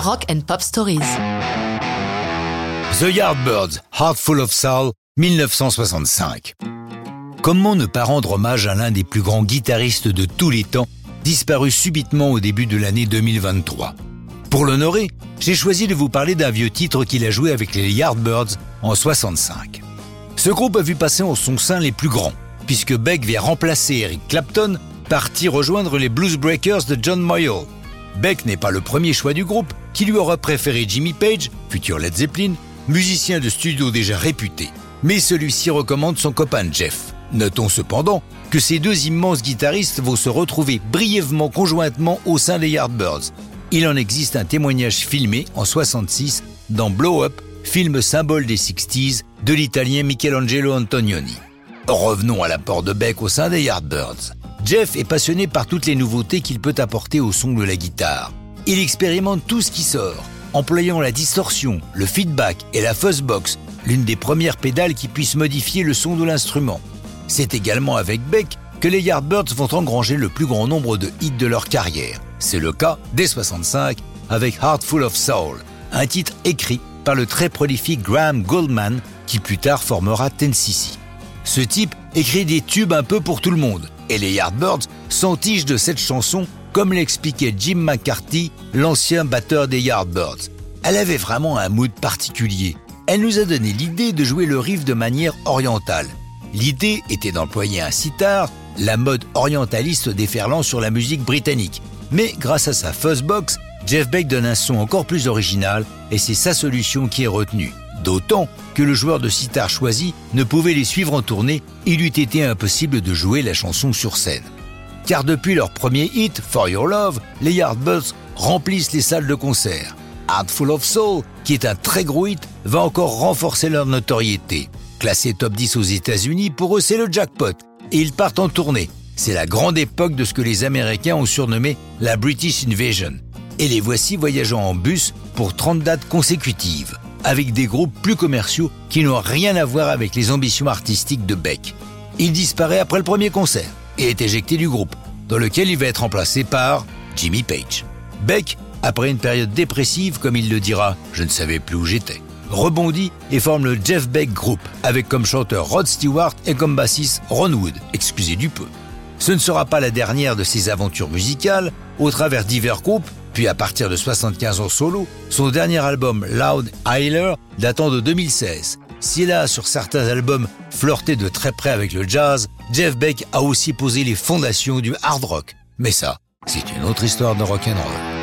Rock and Pop Stories. The Yardbirds, Heart Full of Soul, 1965. Comment ne pas rendre hommage à l'un des plus grands guitaristes de tous les temps, disparu subitement au début de l'année 2023 Pour l'honorer, j'ai choisi de vous parler d'un vieux titre qu'il a joué avec les Yardbirds en 65. Ce groupe a vu passer en son sein les plus grands, puisque Beck vient remplacer Eric Clapton, parti rejoindre les Blues Breakers de John Moyle. Beck n'est pas le premier choix du groupe, qui lui aura préféré Jimmy Page, futur Led Zeppelin, musicien de studio déjà réputé. Mais celui-ci recommande son copain Jeff. Notons cependant que ces deux immenses guitaristes vont se retrouver brièvement conjointement au sein des Yardbirds. Il en existe un témoignage filmé en 66 dans Blow Up, film symbole des 60s de l'italien Michelangelo Antonioni. Revenons à l'apport de Beck au sein des Yardbirds. Jeff est passionné par toutes les nouveautés qu'il peut apporter au son de la guitare. Il expérimente tout ce qui sort, employant la distorsion, le feedback et la fuzzbox, l'une des premières pédales qui puissent modifier le son de l'instrument. C'est également avec Beck que les Yardbirds vont engranger le plus grand nombre de hits de leur carrière. C'est le cas dès 65 avec Heart Full of Soul, un titre écrit par le très prolifique Graham Goldman qui plus tard formera Tennessee. Ce type écrit des tubes un peu pour tout le monde, et les Yardbirds s'entichent de cette chanson comme l'expliquait Jim McCarthy, l'ancien batteur des Yardbirds. Elle avait vraiment un mood particulier. Elle nous a donné l'idée de jouer le riff de manière orientale. L'idée était d'employer un sitar, la mode orientaliste déferlant sur la musique britannique. Mais grâce à sa fuzzbox, Jeff Beck donne un son encore plus original et c'est sa solution qui est retenue. D'autant que le joueur de sitar choisi ne pouvait les suivre en tournée, il eût été impossible de jouer la chanson sur scène. Car depuis leur premier hit, For Your Love, les Yardbirds remplissent les salles de concert. Heartful of Soul, qui est un très gros hit, va encore renforcer leur notoriété. Classé top 10 aux États-Unis, pour eux c'est le jackpot. Et ils partent en tournée. C'est la grande époque de ce que les Américains ont surnommé la British Invasion. Et les voici voyageant en bus pour 30 dates consécutives avec des groupes plus commerciaux qui n'ont rien à voir avec les ambitions artistiques de Beck. Il disparaît après le premier concert et est éjecté du groupe, dans lequel il va être remplacé par Jimmy Page. Beck, après une période dépressive, comme il le dira, je ne savais plus où j'étais, rebondit et forme le Jeff Beck Group, avec comme chanteur Rod Stewart et comme bassiste Ron Wood, excusez du peu. Ce ne sera pas la dernière de ses aventures musicales, au travers divers groupes, puis à partir de 75 en solo, son dernier album Loud Heiler datant de 2016. S'il a sur certains albums flirté de très près avec le jazz, Jeff Beck a aussi posé les fondations du hard rock. Mais ça, c'est une autre histoire de rock'n'roll.